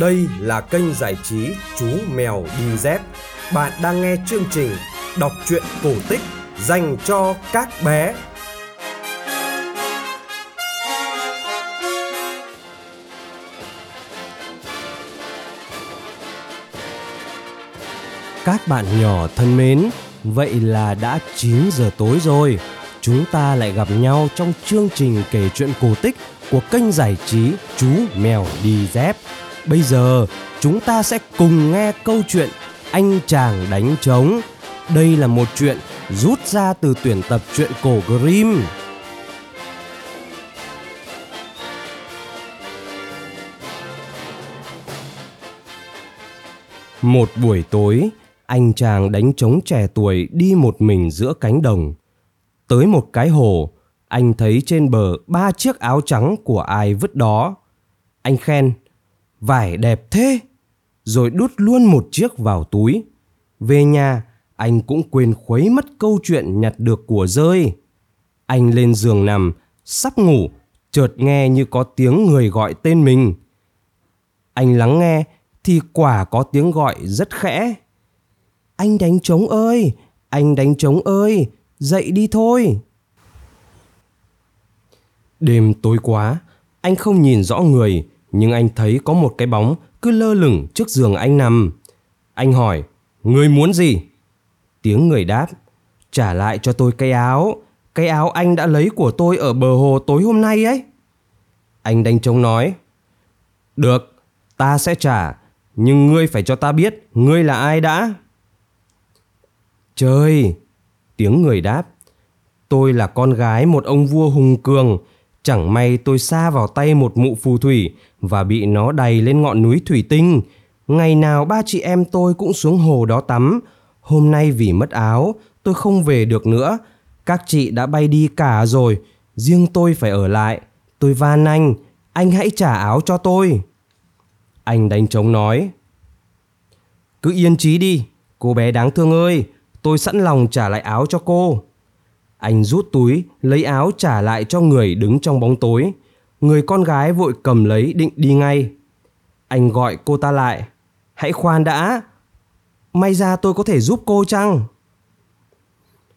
Đây là kênh giải trí Chú Mèo Đi Dép. Bạn đang nghe chương trình đọc truyện cổ tích dành cho các bé. Các bạn nhỏ thân mến, vậy là đã 9 giờ tối rồi. Chúng ta lại gặp nhau trong chương trình kể chuyện cổ tích của kênh giải trí Chú Mèo Đi Dép. Bây giờ chúng ta sẽ cùng nghe câu chuyện Anh chàng đánh trống. Đây là một chuyện rút ra từ tuyển tập truyện cổ Grimm. Một buổi tối, anh chàng đánh trống trẻ tuổi đi một mình giữa cánh đồng. Tới một cái hồ, anh thấy trên bờ ba chiếc áo trắng của ai vứt đó. Anh khen, vải đẹp thế, rồi đút luôn một chiếc vào túi. Về nhà, anh cũng quên khuấy mất câu chuyện nhặt được của rơi. Anh lên giường nằm, sắp ngủ, chợt nghe như có tiếng người gọi tên mình. Anh lắng nghe thì quả có tiếng gọi rất khẽ. Anh đánh trống ơi, anh đánh trống ơi, dậy đi thôi. Đêm tối quá, anh không nhìn rõ người, nhưng anh thấy có một cái bóng cứ lơ lửng trước giường anh nằm. Anh hỏi, người muốn gì? Tiếng người đáp, trả lại cho tôi cái áo, cái áo anh đã lấy của tôi ở bờ hồ tối hôm nay ấy. Anh đánh trống nói, được, ta sẽ trả, nhưng ngươi phải cho ta biết ngươi là ai đã. Trời, tiếng người đáp, tôi là con gái một ông vua hùng cường, Chẳng may tôi xa vào tay một mụ phù thủy và bị nó đầy lên ngọn núi thủy tinh. Ngày nào ba chị em tôi cũng xuống hồ đó tắm. Hôm nay vì mất áo, tôi không về được nữa. Các chị đã bay đi cả rồi, riêng tôi phải ở lại. Tôi van anh, anh hãy trả áo cho tôi. Anh đánh trống nói. Cứ yên trí đi, cô bé đáng thương ơi, tôi sẵn lòng trả lại áo cho cô. Anh rút túi, lấy áo trả lại cho người đứng trong bóng tối. Người con gái vội cầm lấy định đi ngay. Anh gọi cô ta lại. Hãy khoan đã. May ra tôi có thể giúp cô chăng?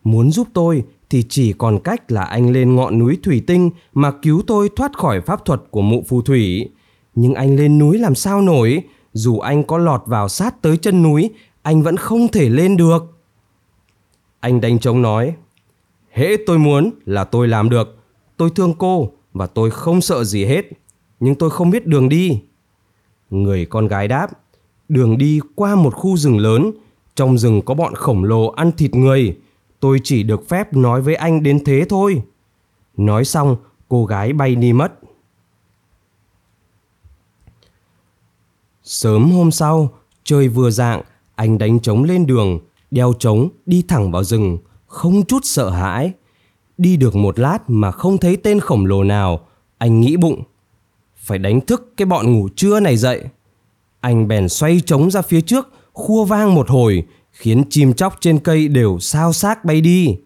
Muốn giúp tôi thì chỉ còn cách là anh lên ngọn núi thủy tinh mà cứu tôi thoát khỏi pháp thuật của mụ phù thủy. Nhưng anh lên núi làm sao nổi? Dù anh có lọt vào sát tới chân núi, anh vẫn không thể lên được. Anh đánh trống nói hễ tôi muốn là tôi làm được. Tôi thương cô và tôi không sợ gì hết. Nhưng tôi không biết đường đi. Người con gái đáp, đường đi qua một khu rừng lớn. Trong rừng có bọn khổng lồ ăn thịt người. Tôi chỉ được phép nói với anh đến thế thôi. Nói xong, cô gái bay đi mất. Sớm hôm sau, trời vừa dạng, anh đánh trống lên đường, đeo trống đi thẳng vào rừng không chút sợ hãi. Đi được một lát mà không thấy tên khổng lồ nào, anh nghĩ bụng. Phải đánh thức cái bọn ngủ trưa này dậy. Anh bèn xoay trống ra phía trước, khua vang một hồi, khiến chim chóc trên cây đều sao xác bay đi.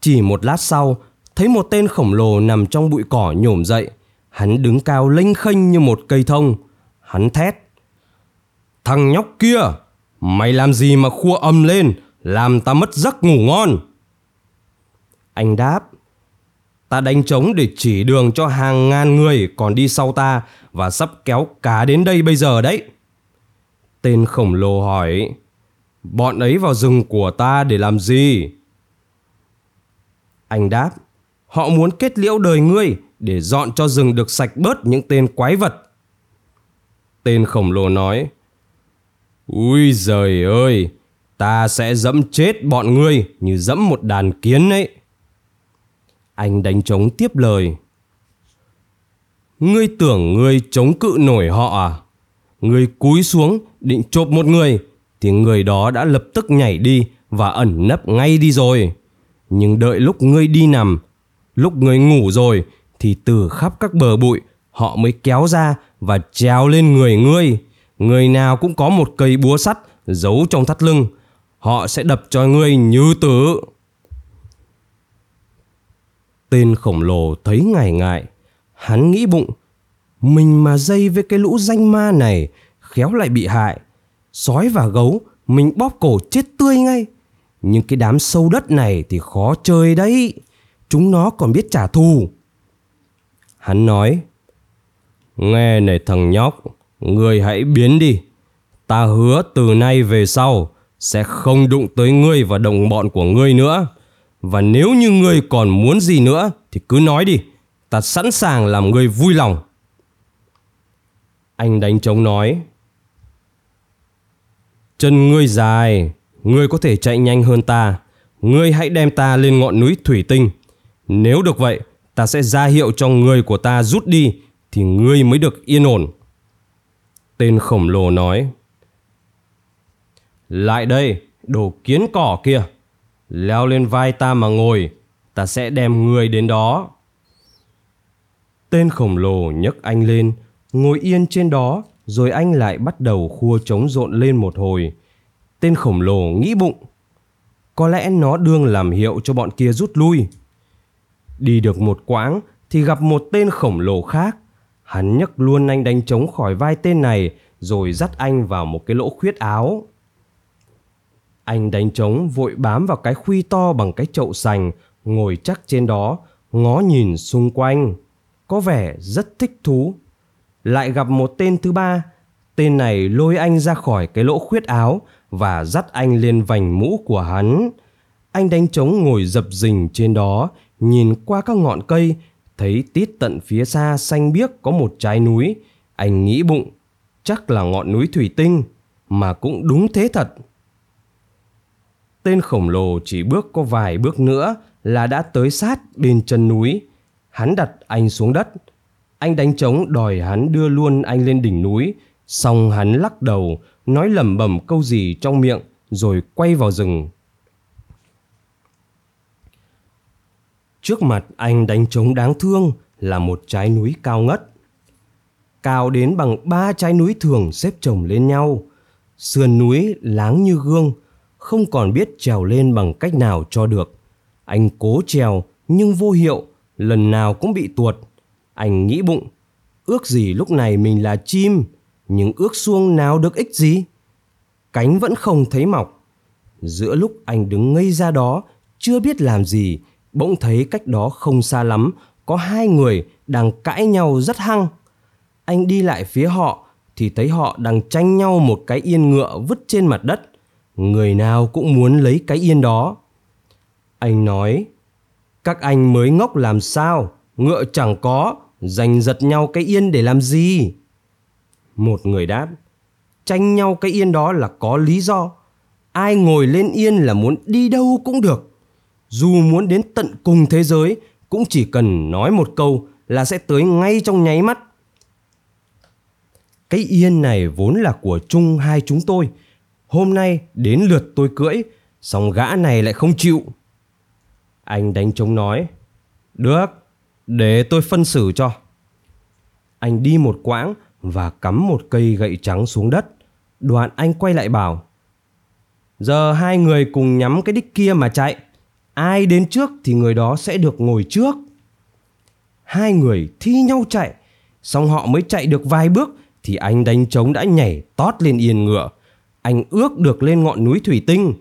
Chỉ một lát sau, thấy một tên khổng lồ nằm trong bụi cỏ nhổm dậy. Hắn đứng cao lênh khênh như một cây thông. Hắn thét. Thằng nhóc kia, mày làm gì mà khua âm lên, làm ta mất giấc ngủ ngon. Anh đáp, ta đánh trống để chỉ đường cho hàng ngàn người còn đi sau ta và sắp kéo cá đến đây bây giờ đấy. Tên khổng lồ hỏi, bọn ấy vào rừng của ta để làm gì? Anh đáp, họ muốn kết liễu đời ngươi để dọn cho rừng được sạch bớt những tên quái vật. Tên khổng lồ nói, Ui giời ơi, ta sẽ dẫm chết bọn ngươi như dẫm một đàn kiến ấy. Anh đánh trống tiếp lời. Ngươi tưởng ngươi chống cự nổi họ à? Ngươi cúi xuống định chộp một người thì người đó đã lập tức nhảy đi và ẩn nấp ngay đi rồi. Nhưng đợi lúc ngươi đi nằm, lúc ngươi ngủ rồi thì từ khắp các bờ bụi họ mới kéo ra và treo lên người ngươi. Người nào cũng có một cây búa sắt giấu trong thắt lưng họ sẽ đập cho ngươi như tử. Tên khổng lồ thấy ngại ngại, hắn nghĩ bụng, mình mà dây với cái lũ danh ma này khéo lại bị hại. Sói và gấu mình bóp cổ chết tươi ngay. Nhưng cái đám sâu đất này thì khó chơi đấy chúng nó còn biết trả thù. Hắn nói nghe này thằng nhóc người hãy biến đi. Ta hứa từ nay về sau sẽ không đụng tới ngươi và đồng bọn của ngươi nữa. Và nếu như ngươi còn muốn gì nữa, thì cứ nói đi. Ta sẵn sàng làm ngươi vui lòng. Anh đánh trống nói, chân ngươi dài, ngươi có thể chạy nhanh hơn ta. Ngươi hãy đem ta lên ngọn núi thủy tinh. Nếu được vậy, ta sẽ ra hiệu cho người của ta rút đi, thì ngươi mới được yên ổn. Tên khổng lồ nói lại đây, đồ kiến cỏ kia. Leo lên vai ta mà ngồi, ta sẽ đem người đến đó. Tên khổng lồ nhấc anh lên, ngồi yên trên đó, rồi anh lại bắt đầu khua trống rộn lên một hồi. Tên khổng lồ nghĩ bụng, có lẽ nó đương làm hiệu cho bọn kia rút lui. Đi được một quãng thì gặp một tên khổng lồ khác. Hắn nhấc luôn anh đánh trống khỏi vai tên này, rồi dắt anh vào một cái lỗ khuyết áo anh đánh trống, vội bám vào cái khuy to bằng cái chậu sành, ngồi chắc trên đó, ngó nhìn xung quanh. Có vẻ rất thích thú. Lại gặp một tên thứ ba. Tên này lôi anh ra khỏi cái lỗ khuyết áo và dắt anh lên vành mũ của hắn. Anh đánh trống ngồi dập dình trên đó, nhìn qua các ngọn cây, thấy tít tận phía xa xanh biếc có một trái núi. Anh nghĩ bụng, chắc là ngọn núi thủy tinh, mà cũng đúng thế thật tên khổng lồ chỉ bước có vài bước nữa là đã tới sát bên chân núi. Hắn đặt anh xuống đất. Anh đánh trống đòi hắn đưa luôn anh lên đỉnh núi. Xong hắn lắc đầu, nói lẩm bẩm câu gì trong miệng, rồi quay vào rừng. Trước mặt anh đánh trống đáng thương là một trái núi cao ngất. Cao đến bằng ba trái núi thường xếp chồng lên nhau. Sườn núi láng như gương không còn biết trèo lên bằng cách nào cho được. Anh cố trèo, nhưng vô hiệu, lần nào cũng bị tuột. Anh nghĩ bụng, ước gì lúc này mình là chim, nhưng ước xuông nào được ích gì? Cánh vẫn không thấy mọc. Giữa lúc anh đứng ngây ra đó, chưa biết làm gì, bỗng thấy cách đó không xa lắm, có hai người đang cãi nhau rất hăng. Anh đi lại phía họ, thì thấy họ đang tranh nhau một cái yên ngựa vứt trên mặt đất người nào cũng muốn lấy cái yên đó. Anh nói, các anh mới ngốc làm sao? Ngựa chẳng có, giành giật nhau cái yên để làm gì? Một người đáp, tranh nhau cái yên đó là có lý do. Ai ngồi lên yên là muốn đi đâu cũng được. Dù muốn đến tận cùng thế giới, cũng chỉ cần nói một câu là sẽ tới ngay trong nháy mắt. Cái yên này vốn là của chung hai chúng tôi hôm nay đến lượt tôi cưỡi, song gã này lại không chịu. Anh đánh trống nói, được, để tôi phân xử cho. Anh đi một quãng và cắm một cây gậy trắng xuống đất. Đoạn anh quay lại bảo, giờ hai người cùng nhắm cái đích kia mà chạy. Ai đến trước thì người đó sẽ được ngồi trước. Hai người thi nhau chạy xong họ mới chạy được vài bước thì anh đánh trống đã nhảy tót lên yên ngựa anh ước được lên ngọn núi thủy tinh.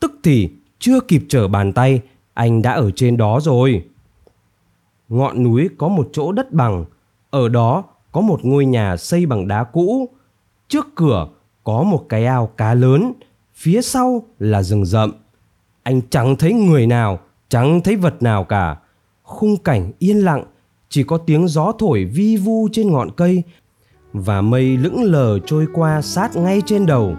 Tức thì chưa kịp trở bàn tay, anh đã ở trên đó rồi. Ngọn núi có một chỗ đất bằng, ở đó có một ngôi nhà xây bằng đá cũ. Trước cửa có một cái ao cá lớn, phía sau là rừng rậm. Anh chẳng thấy người nào, chẳng thấy vật nào cả. Khung cảnh yên lặng, chỉ có tiếng gió thổi vi vu trên ngọn cây và mây lững lờ trôi qua sát ngay trên đầu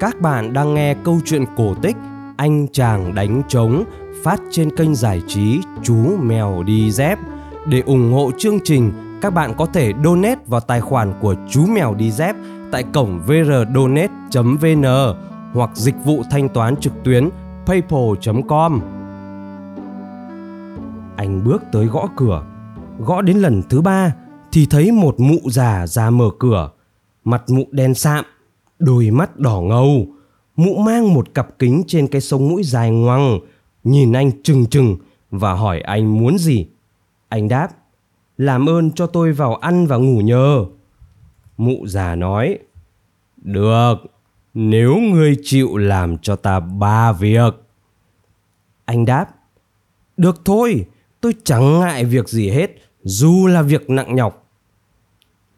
các bạn đang nghe câu chuyện cổ tích anh chàng đánh trống phát trên kênh giải trí chú mèo đi dép. Để ủng hộ chương trình các bạn có thể donate vào tài khoản của chú mèo đi dép tại cổng vrdonate.vn hoặc dịch vụ thanh toán trực tuyến paypal.com. Anh bước tới gõ cửa, gõ đến lần thứ ba thì thấy một mụ già ra mở cửa, mặt mụ đen sạm, đôi mắt đỏ ngầu, mụ mang một cặp kính trên cái sống mũi dài ngoằng, nhìn anh trừng trừng và hỏi anh muốn gì. Anh đáp, làm ơn cho tôi vào ăn và ngủ nhờ. Mụ già nói, được, nếu ngươi chịu làm cho ta ba việc. Anh đáp, được thôi, tôi chẳng ngại việc gì hết, dù là việc nặng nhọc.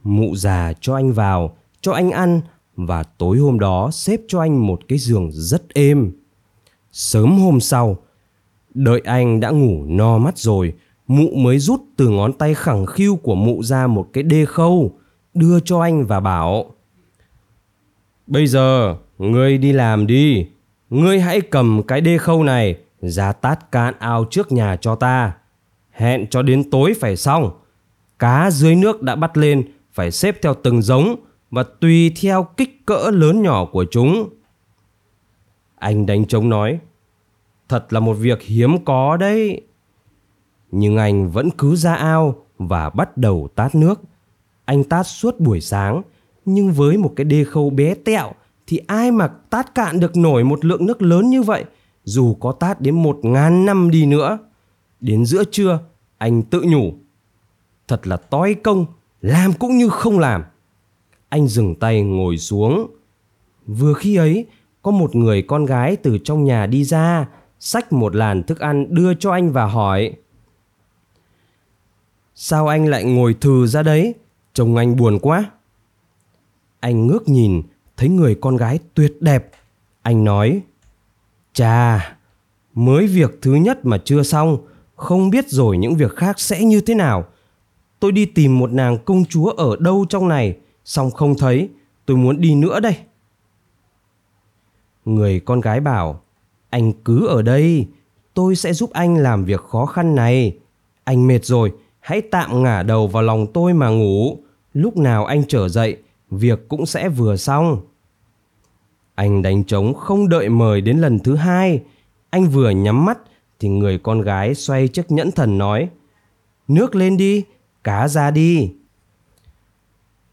Mụ già cho anh vào, cho anh ăn và tối hôm đó xếp cho anh một cái giường rất êm. Sớm hôm sau, đợi anh đã ngủ no mắt rồi, mụ mới rút từ ngón tay khẳng khiu của mụ ra một cái đê khâu, đưa cho anh và bảo Bây giờ, ngươi đi làm đi. Ngươi hãy cầm cái đê khâu này ra tát cạn ao trước nhà cho ta. Hẹn cho đến tối phải xong. Cá dưới nước đã bắt lên phải xếp theo từng giống và tùy theo kích cỡ lớn nhỏ của chúng. Anh đánh trống nói, thật là một việc hiếm có đấy. Nhưng anh vẫn cứ ra ao và bắt đầu tát nước. Anh tát suốt buổi sáng, nhưng với một cái đê khâu bé tẹo thì ai mà tát cạn được nổi một lượng nước lớn như vậy, dù có tát đến một ngàn năm đi nữa. Đến giữa trưa, anh tự nhủ, thật là toi công, làm cũng như không làm. Anh dừng tay ngồi xuống. Vừa khi ấy, có một người con gái từ trong nhà đi ra, xách một làn thức ăn đưa cho anh và hỏi. Sao anh lại ngồi thừ ra đấy? Trông anh buồn quá. Anh ngước nhìn, thấy người con gái tuyệt đẹp. Anh nói, Chà, mới việc thứ nhất mà chưa xong, không biết rồi những việc khác sẽ như thế nào. Tôi đi tìm một nàng công chúa ở đâu trong này, xong không thấy, tôi muốn đi nữa đây. Người con gái bảo, anh cứ ở đây, tôi sẽ giúp anh làm việc khó khăn này. Anh mệt rồi, hãy tạm ngả đầu vào lòng tôi mà ngủ. Lúc nào anh trở dậy, việc cũng sẽ vừa xong. Anh đánh trống không đợi mời đến lần thứ hai. Anh vừa nhắm mắt thì người con gái xoay chiếc nhẫn thần nói Nước lên đi, cá ra đi.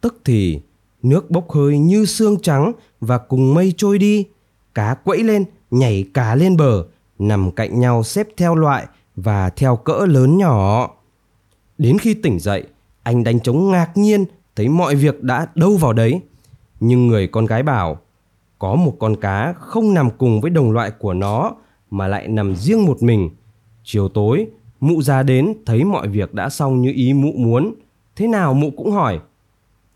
Tức thì nước bốc hơi như xương trắng và cùng mây trôi đi. Cá quẫy lên, nhảy cá lên bờ, nằm cạnh nhau xếp theo loại và theo cỡ lớn nhỏ. Đến khi tỉnh dậy, anh đánh trống ngạc nhiên thấy mọi việc đã đâu vào đấy. Nhưng người con gái bảo, có một con cá không nằm cùng với đồng loại của nó mà lại nằm riêng một mình. Chiều tối, mụ ra đến thấy mọi việc đã xong như ý mụ muốn. Thế nào mụ cũng hỏi,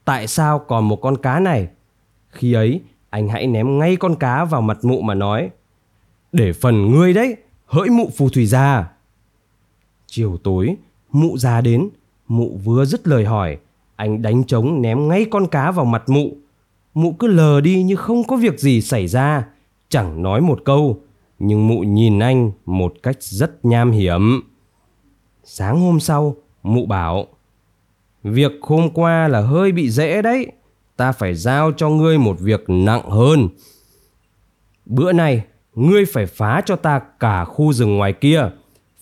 tại sao còn một con cá này? Khi ấy, anh hãy ném ngay con cá vào mặt mụ mà nói, để phần ngươi đấy, hỡi mụ phù thủy già. Chiều tối, mụ già đến, mụ vừa dứt lời hỏi, anh đánh trống ném ngay con cá vào mặt mụ. Mụ cứ lờ đi như không có việc gì xảy ra, chẳng nói một câu, nhưng mụ nhìn anh một cách rất nham hiểm. Sáng hôm sau, mụ bảo, Việc hôm qua là hơi bị dễ đấy, ta phải giao cho ngươi một việc nặng hơn. Bữa nay, ngươi phải phá cho ta cả khu rừng ngoài kia,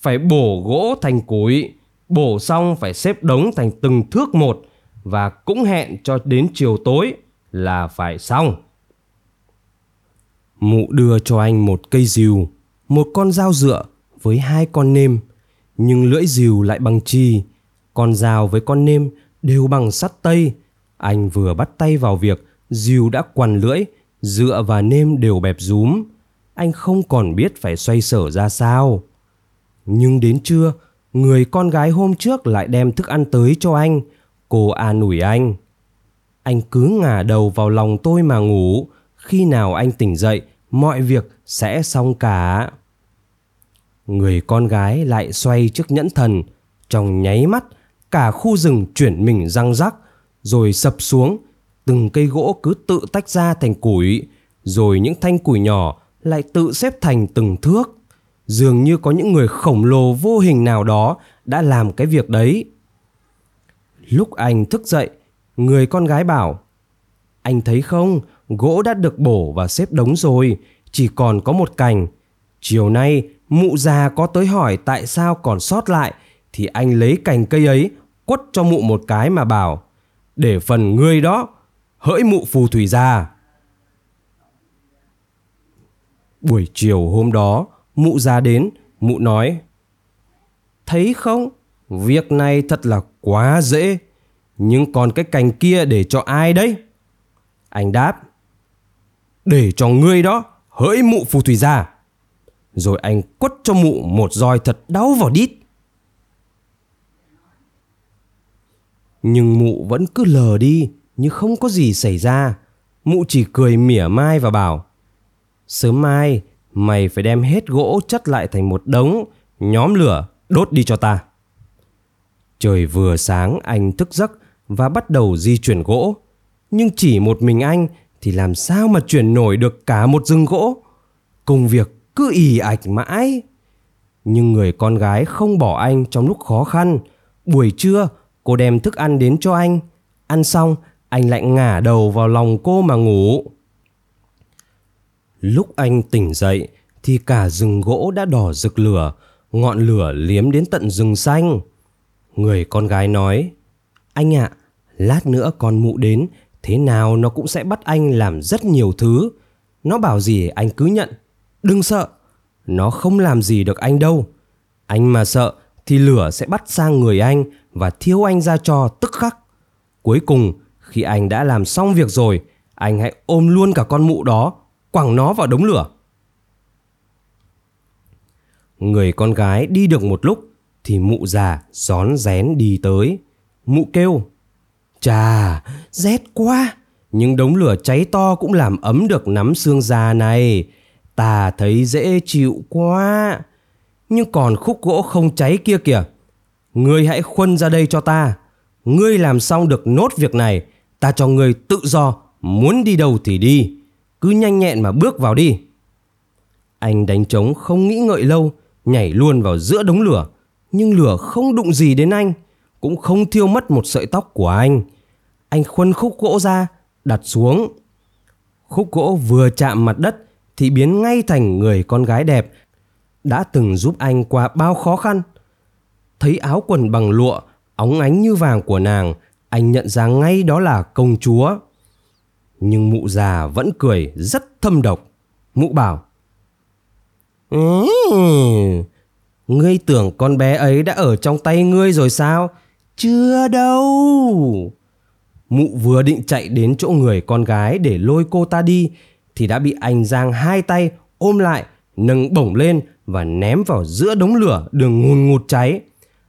phải bổ gỗ thành củi, bổ xong phải xếp đống thành từng thước một và cũng hẹn cho đến chiều tối là phải xong. Mụ đưa cho anh một cây rìu, một con dao dựa với hai con nêm, nhưng lưỡi rìu lại bằng chi con dao với con nêm đều bằng sắt tây. Anh vừa bắt tay vào việc, diều đã quằn lưỡi, dựa và nêm đều bẹp rúm. Anh không còn biết phải xoay sở ra sao. Nhưng đến trưa, người con gái hôm trước lại đem thức ăn tới cho anh. Cô an ủi anh. Anh cứ ngả đầu vào lòng tôi mà ngủ. Khi nào anh tỉnh dậy, mọi việc sẽ xong cả. Người con gái lại xoay trước nhẫn thần. Trong nháy mắt, cả khu rừng chuyển mình răng rắc, rồi sập xuống. Từng cây gỗ cứ tự tách ra thành củi, rồi những thanh củi nhỏ lại tự xếp thành từng thước. Dường như có những người khổng lồ vô hình nào đó đã làm cái việc đấy. Lúc anh thức dậy, người con gái bảo Anh thấy không, gỗ đã được bổ và xếp đống rồi, chỉ còn có một cành. Chiều nay, mụ già có tới hỏi tại sao còn sót lại, thì anh lấy cành cây ấy quất cho mụ một cái mà bảo Để phần ngươi đó, hỡi mụ phù thủy già. Buổi chiều hôm đó, mụ già đến, mụ nói Thấy không, Việc này thật là quá dễ. Nhưng còn cái cành kia để cho ai đấy? Anh đáp. Để cho ngươi đó, hỡi mụ phù thủy già. Rồi anh quất cho mụ một roi thật đau vào đít. Nhưng mụ vẫn cứ lờ đi như không có gì xảy ra. Mụ chỉ cười mỉa mai và bảo, Sớm mai, mày phải đem hết gỗ chất lại thành một đống, Nhóm lửa, đốt đi cho ta. Trời vừa sáng, anh thức giấc và bắt đầu di chuyển gỗ. Nhưng chỉ một mình anh thì làm sao mà chuyển nổi được cả một rừng gỗ? Công việc cứ ì ạch mãi. Nhưng người con gái không bỏ anh trong lúc khó khăn. Buổi trưa cô đem thức ăn đến cho anh Ăn xong anh lại ngả đầu vào lòng cô mà ngủ. Lúc anh tỉnh dậy thì cả rừng gỗ đã đỏ rực lửa, ngọn lửa liếm đến tận rừng xanh. Người con gái nói, anh ạ, à, lát nữa con mụ đến, thế nào nó cũng sẽ bắt anh làm rất nhiều thứ. Nó bảo gì anh cứ nhận, đừng sợ, nó không làm gì được anh đâu. Anh mà sợ thì lửa sẽ bắt sang người anh và thiêu anh ra cho tức khắc. Cuối cùng khi anh đã làm xong việc rồi, anh hãy ôm luôn cả con mụ đó, quẳng nó vào đống lửa. Người con gái đi được một lúc thì mụ già rón rén đi tới. Mụ kêu, Chà, rét quá, nhưng đống lửa cháy to cũng làm ấm được nắm xương già này. Ta thấy dễ chịu quá. Nhưng còn khúc gỗ không cháy kia kìa. Ngươi hãy khuân ra đây cho ta. Ngươi làm xong được nốt việc này ta cho người tự do, muốn đi đâu thì đi, cứ nhanh nhẹn mà bước vào đi. Anh đánh trống không nghĩ ngợi lâu, nhảy luôn vào giữa đống lửa, nhưng lửa không đụng gì đến anh, cũng không thiêu mất một sợi tóc của anh. Anh khuân khúc gỗ ra, đặt xuống. Khúc gỗ vừa chạm mặt đất thì biến ngay thành người con gái đẹp đã từng giúp anh qua bao khó khăn. Thấy áo quần bằng lụa, óng ánh như vàng của nàng anh nhận ra ngay đó là công chúa. Nhưng mụ già vẫn cười rất thâm độc. Mụ bảo, ừ, Ngươi tưởng con bé ấy đã ở trong tay ngươi rồi sao? Chưa đâu. Mụ vừa định chạy đến chỗ người con gái để lôi cô ta đi thì đã bị anh Giang hai tay ôm lại, nâng bổng lên và ném vào giữa đống lửa đường ngùn ngụt cháy.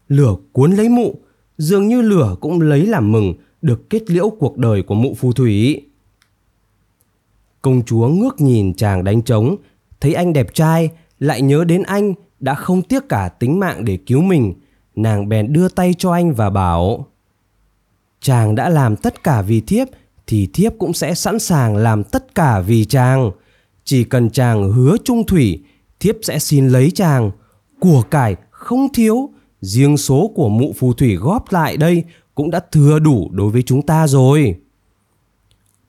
Lửa cuốn lấy mụ, dường như lửa cũng lấy làm mừng được kết liễu cuộc đời của mụ phù thủy. Công chúa ngước nhìn chàng đánh trống, thấy anh đẹp trai, lại nhớ đến anh đã không tiếc cả tính mạng để cứu mình, nàng bèn đưa tay cho anh và bảo Chàng đã làm tất cả vì thiếp thì thiếp cũng sẽ sẵn sàng làm tất cả vì chàng. Chỉ cần chàng hứa trung thủy, thiếp sẽ xin lấy chàng. Của cải không thiếu, riêng số của mụ phù thủy góp lại đây cũng đã thừa đủ đối với chúng ta rồi.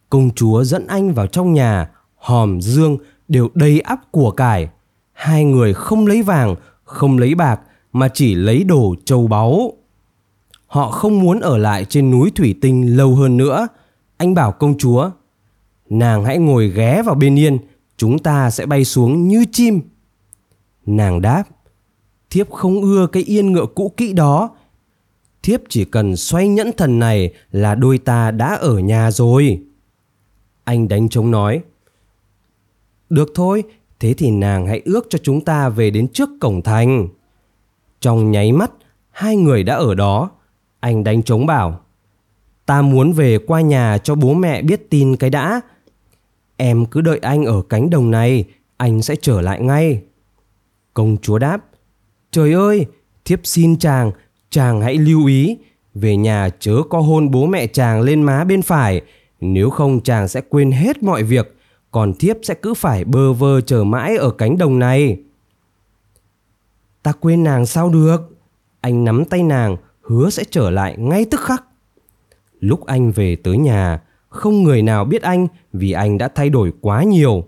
Công chúa dẫn anh vào trong nhà, hòm dương đều đầy ắp của cải. Hai người không lấy vàng, không lấy bạc mà chỉ lấy đồ châu báu. Họ không muốn ở lại trên núi thủy tinh lâu hơn nữa. Anh bảo công chúa, nàng hãy ngồi ghé vào bên yên, chúng ta sẽ bay xuống như chim. Nàng đáp, thiếp không ưa cái yên ngựa cũ kỹ đó. Thiếp chỉ cần xoay nhẫn thần này là đôi ta đã ở nhà rồi. Anh đánh trống nói được thôi thế thì nàng hãy ước cho chúng ta về đến trước cổng thành. Trong nháy mắt hai người đã ở đó. Anh đánh trống bảo ta muốn về qua nhà cho bố mẹ biết tin cái đã. Em cứ đợi anh ở cánh đồng này anh sẽ trở lại ngay công chúa đáp Trời ơi, thiếp xin chàng, chàng hãy lưu ý, về nhà chớ có hôn bố mẹ chàng lên má bên phải, nếu không chàng sẽ quên hết mọi việc, còn thiếp sẽ cứ phải bơ vơ chờ mãi ở cánh đồng này. Ta quên nàng sao được? Anh nắm tay nàng, hứa sẽ trở lại ngay tức khắc. Lúc anh về tới nhà, không người nào biết anh vì anh đã thay đổi quá nhiều.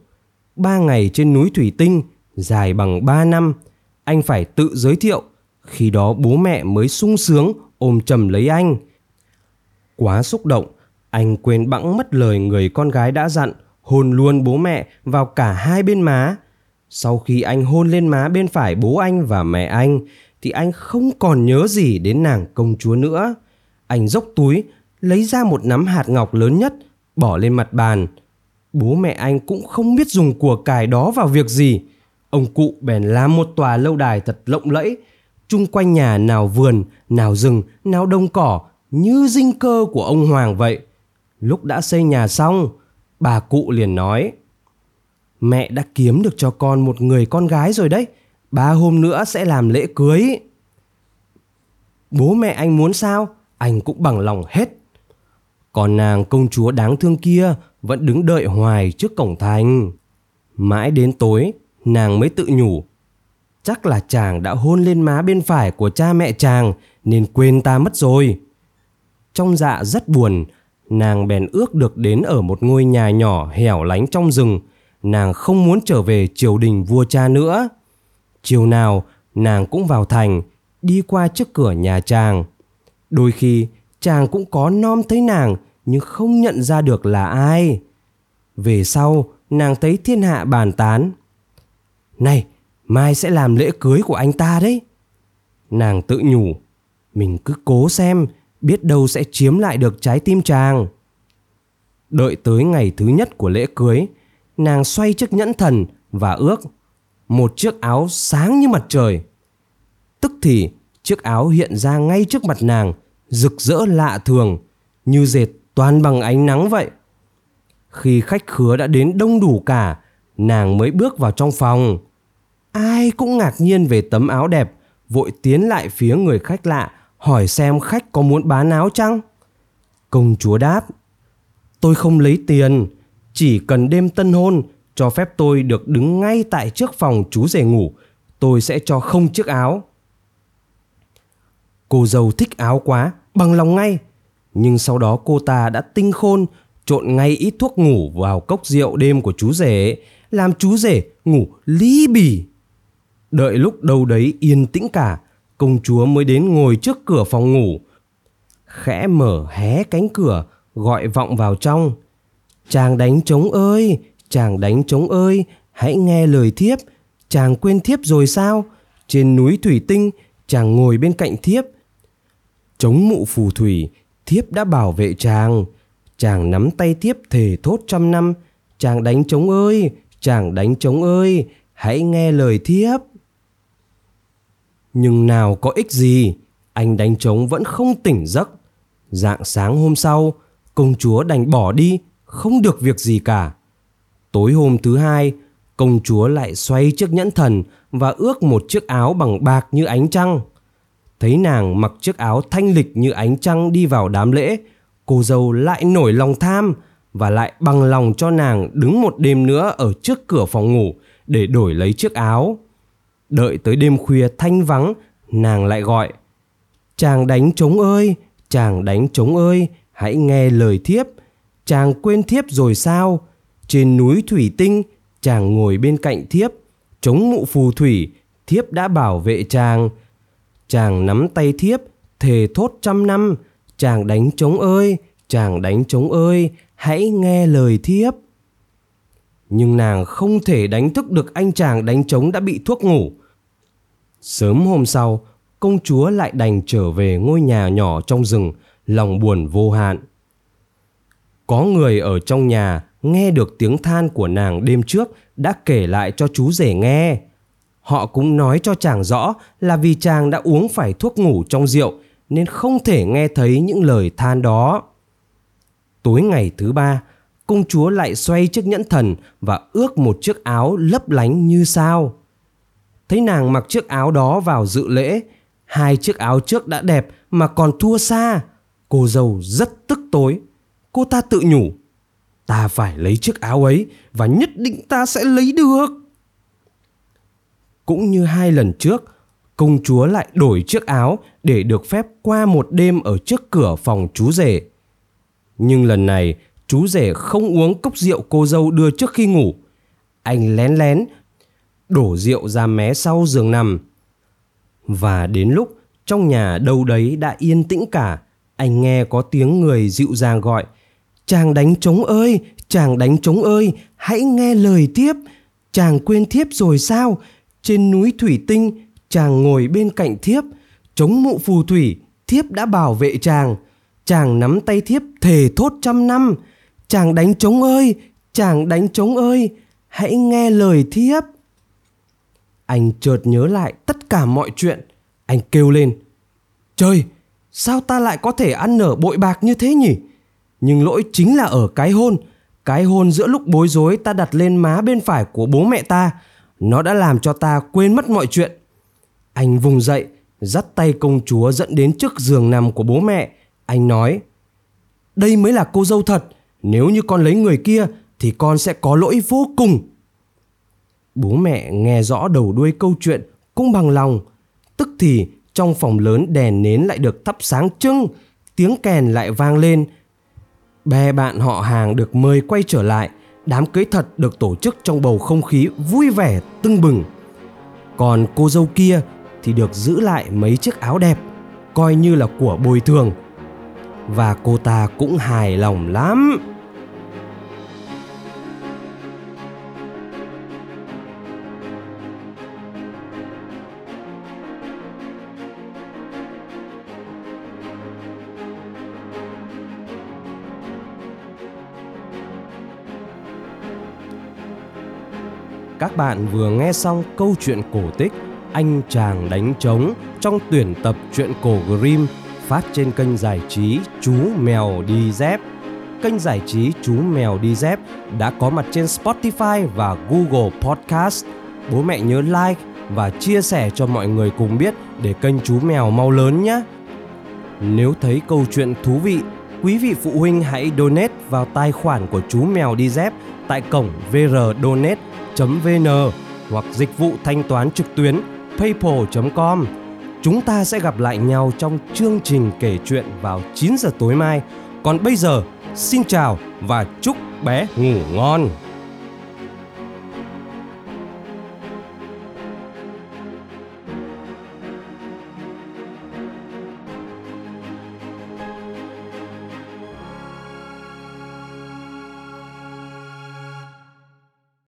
Ba ngày trên núi Thủy Tinh, dài bằng ba năm, anh phải tự giới thiệu, khi đó bố mẹ mới sung sướng ôm chầm lấy anh. Quá xúc động, anh quên bẵng mất lời người con gái đã dặn hôn luôn bố mẹ vào cả hai bên má. Sau khi anh hôn lên má bên phải bố anh và mẹ anh thì anh không còn nhớ gì đến nàng công chúa nữa. Anh dốc túi, lấy ra một nắm hạt ngọc lớn nhất, bỏ lên mặt bàn. Bố mẹ anh cũng không biết dùng của cải đó vào việc gì. Ông cụ bèn làm một tòa lâu đài thật lộng lẫy, chung quanh nhà nào vườn, nào rừng, nào đông cỏ, như dinh cơ của ông Hoàng vậy. Lúc đã xây nhà xong, bà cụ liền nói Mẹ đã kiếm được cho con một người con gái rồi đấy, ba hôm nữa sẽ làm lễ cưới. Bố mẹ anh muốn sao, anh cũng bằng lòng hết. Còn nàng công chúa đáng thương kia vẫn đứng đợi hoài trước cổng thành. Mãi đến tối, nàng mới tự nhủ. Chắc là chàng đã hôn lên má bên phải của cha mẹ chàng nên quên ta mất rồi. Trong dạ rất buồn, nàng bèn ước được đến ở một ngôi nhà nhỏ hẻo lánh trong rừng. Nàng không muốn trở về triều đình vua cha nữa. Chiều nào, nàng cũng vào thành, đi qua trước cửa nhà chàng. Đôi khi, chàng cũng có nom thấy nàng nhưng không nhận ra được là ai. Về sau, nàng thấy thiên hạ bàn tán. Này, mai sẽ làm lễ cưới của anh ta đấy. Nàng tự nhủ, mình cứ cố xem, biết đâu sẽ chiếm lại được trái tim chàng. Đợi tới ngày thứ nhất của lễ cưới, nàng xoay chiếc nhẫn thần và ước một chiếc áo sáng như mặt trời. Tức thì chiếc áo hiện ra ngay trước mặt nàng, rực rỡ lạ thường, như dệt toàn bằng ánh nắng vậy. Khi khách khứa đã đến đông đủ cả, nàng mới bước vào trong phòng. Ai cũng ngạc nhiên về tấm áo đẹp, vội tiến lại phía người khách lạ, hỏi xem khách có muốn bán áo chăng? Công chúa đáp, tôi không lấy tiền, chỉ cần đêm tân hôn cho phép tôi được đứng ngay tại trước phòng chú rể ngủ, tôi sẽ cho không chiếc áo. Cô dâu thích áo quá, bằng lòng ngay. Nhưng sau đó cô ta đã tinh khôn, trộn ngay ít thuốc ngủ vào cốc rượu đêm của chú rể, làm chú rể ngủ lý bì. Đợi lúc đâu đấy yên tĩnh cả, công chúa mới đến ngồi trước cửa phòng ngủ. Khẽ mở hé cánh cửa, gọi vọng vào trong. Chàng đánh trống ơi, chàng đánh trống ơi, hãy nghe lời thiếp. Chàng quên thiếp rồi sao? Trên núi thủy tinh, chàng ngồi bên cạnh thiếp. Trống mụ phù thủy, thiếp đã bảo vệ chàng. Chàng nắm tay thiếp thề thốt trăm năm. Chàng đánh trống ơi, chàng đánh trống ơi, hãy nghe lời thiếp. Nhưng nào có ích gì, anh đánh trống vẫn không tỉnh giấc. Dạng sáng hôm sau, công chúa đành bỏ đi, không được việc gì cả. Tối hôm thứ hai, công chúa lại xoay chiếc nhẫn thần và ước một chiếc áo bằng bạc như ánh trăng. Thấy nàng mặc chiếc áo thanh lịch như ánh trăng đi vào đám lễ, cô dâu lại nổi lòng tham và lại bằng lòng cho nàng đứng một đêm nữa ở trước cửa phòng ngủ để đổi lấy chiếc áo. Đợi tới đêm khuya thanh vắng, nàng lại gọi. Chàng đánh trống ơi, chàng đánh trống ơi, hãy nghe lời thiếp. Chàng quên thiếp rồi sao? Trên núi thủy tinh, chàng ngồi bên cạnh thiếp, chống mụ phù thủy, thiếp đã bảo vệ chàng. Chàng nắm tay thiếp, thề thốt trăm năm, chàng đánh trống ơi, chàng đánh trống ơi, hãy nghe lời thiếp. Nhưng nàng không thể đánh thức được anh chàng đánh trống đã bị thuốc ngủ. Sớm hôm sau, công chúa lại đành trở về ngôi nhà nhỏ trong rừng, lòng buồn vô hạn. Có người ở trong nhà nghe được tiếng than của nàng đêm trước đã kể lại cho chú rể nghe. Họ cũng nói cho chàng rõ là vì chàng đã uống phải thuốc ngủ trong rượu nên không thể nghe thấy những lời than đó. Tối ngày thứ ba, công chúa lại xoay chiếc nhẫn thần và ước một chiếc áo lấp lánh như sao. Thấy nàng mặc chiếc áo đó vào dự lễ, hai chiếc áo trước đã đẹp mà còn thua xa. Cô dâu rất tức tối. Cô ta tự nhủ ta phải lấy chiếc áo ấy và nhất định ta sẽ lấy được cũng như hai lần trước công chúa lại đổi chiếc áo để được phép qua một đêm ở trước cửa phòng chú rể nhưng lần này chú rể không uống cốc rượu cô dâu đưa trước khi ngủ anh lén lén đổ rượu ra mé sau giường nằm và đến lúc trong nhà đâu đấy đã yên tĩnh cả anh nghe có tiếng người dịu dàng gọi Chàng đánh trống ơi, chàng đánh trống ơi, hãy nghe lời tiếp. Chàng quên thiếp rồi sao? Trên núi thủy tinh, chàng ngồi bên cạnh thiếp, chống mụ phù thủy, thiếp đã bảo vệ chàng. Chàng nắm tay thiếp thề thốt trăm năm. Chàng đánh trống ơi, chàng đánh trống ơi, hãy nghe lời thiếp. Anh chợt nhớ lại tất cả mọi chuyện. Anh kêu lên. Trời, sao ta lại có thể ăn nở bội bạc như thế nhỉ? Nhưng lỗi chính là ở cái hôn. Cái hôn giữa lúc bối rối ta đặt lên má bên phải của bố mẹ ta. Nó đã làm cho ta quên mất mọi chuyện. Anh vùng dậy, dắt tay công chúa dẫn đến trước giường nằm của bố mẹ. Anh nói, đây mới là cô dâu thật. Nếu như con lấy người kia thì con sẽ có lỗi vô cùng. Bố mẹ nghe rõ đầu đuôi câu chuyện cũng bằng lòng. Tức thì trong phòng lớn đèn nến lại được thắp sáng trưng, tiếng kèn lại vang lên. Bè bạn họ hàng được mời quay trở lại, đám cưới thật được tổ chức trong bầu không khí vui vẻ tưng bừng. Còn cô dâu kia thì được giữ lại mấy chiếc áo đẹp, coi như là của bồi thường. Và cô ta cũng hài lòng lắm. Các bạn vừa nghe xong câu chuyện cổ tích Anh chàng đánh trống trong tuyển tập truyện cổ Grimm phát trên kênh giải trí Chú Mèo Đi Dép. Kênh giải trí Chú Mèo Đi Dép đã có mặt trên Spotify và Google Podcast. Bố mẹ nhớ like và chia sẻ cho mọi người cùng biết để kênh Chú Mèo mau lớn nhé. Nếu thấy câu chuyện thú vị, quý vị phụ huynh hãy donate vào tài khoản của chú Mèo Đi Dép tại cổng vrdonate vn hoặc dịch vụ thanh toán trực tuyến paypal.com. Chúng ta sẽ gặp lại nhau trong chương trình kể chuyện vào 9 giờ tối mai. Còn bây giờ, xin chào và chúc bé ngủ ngon.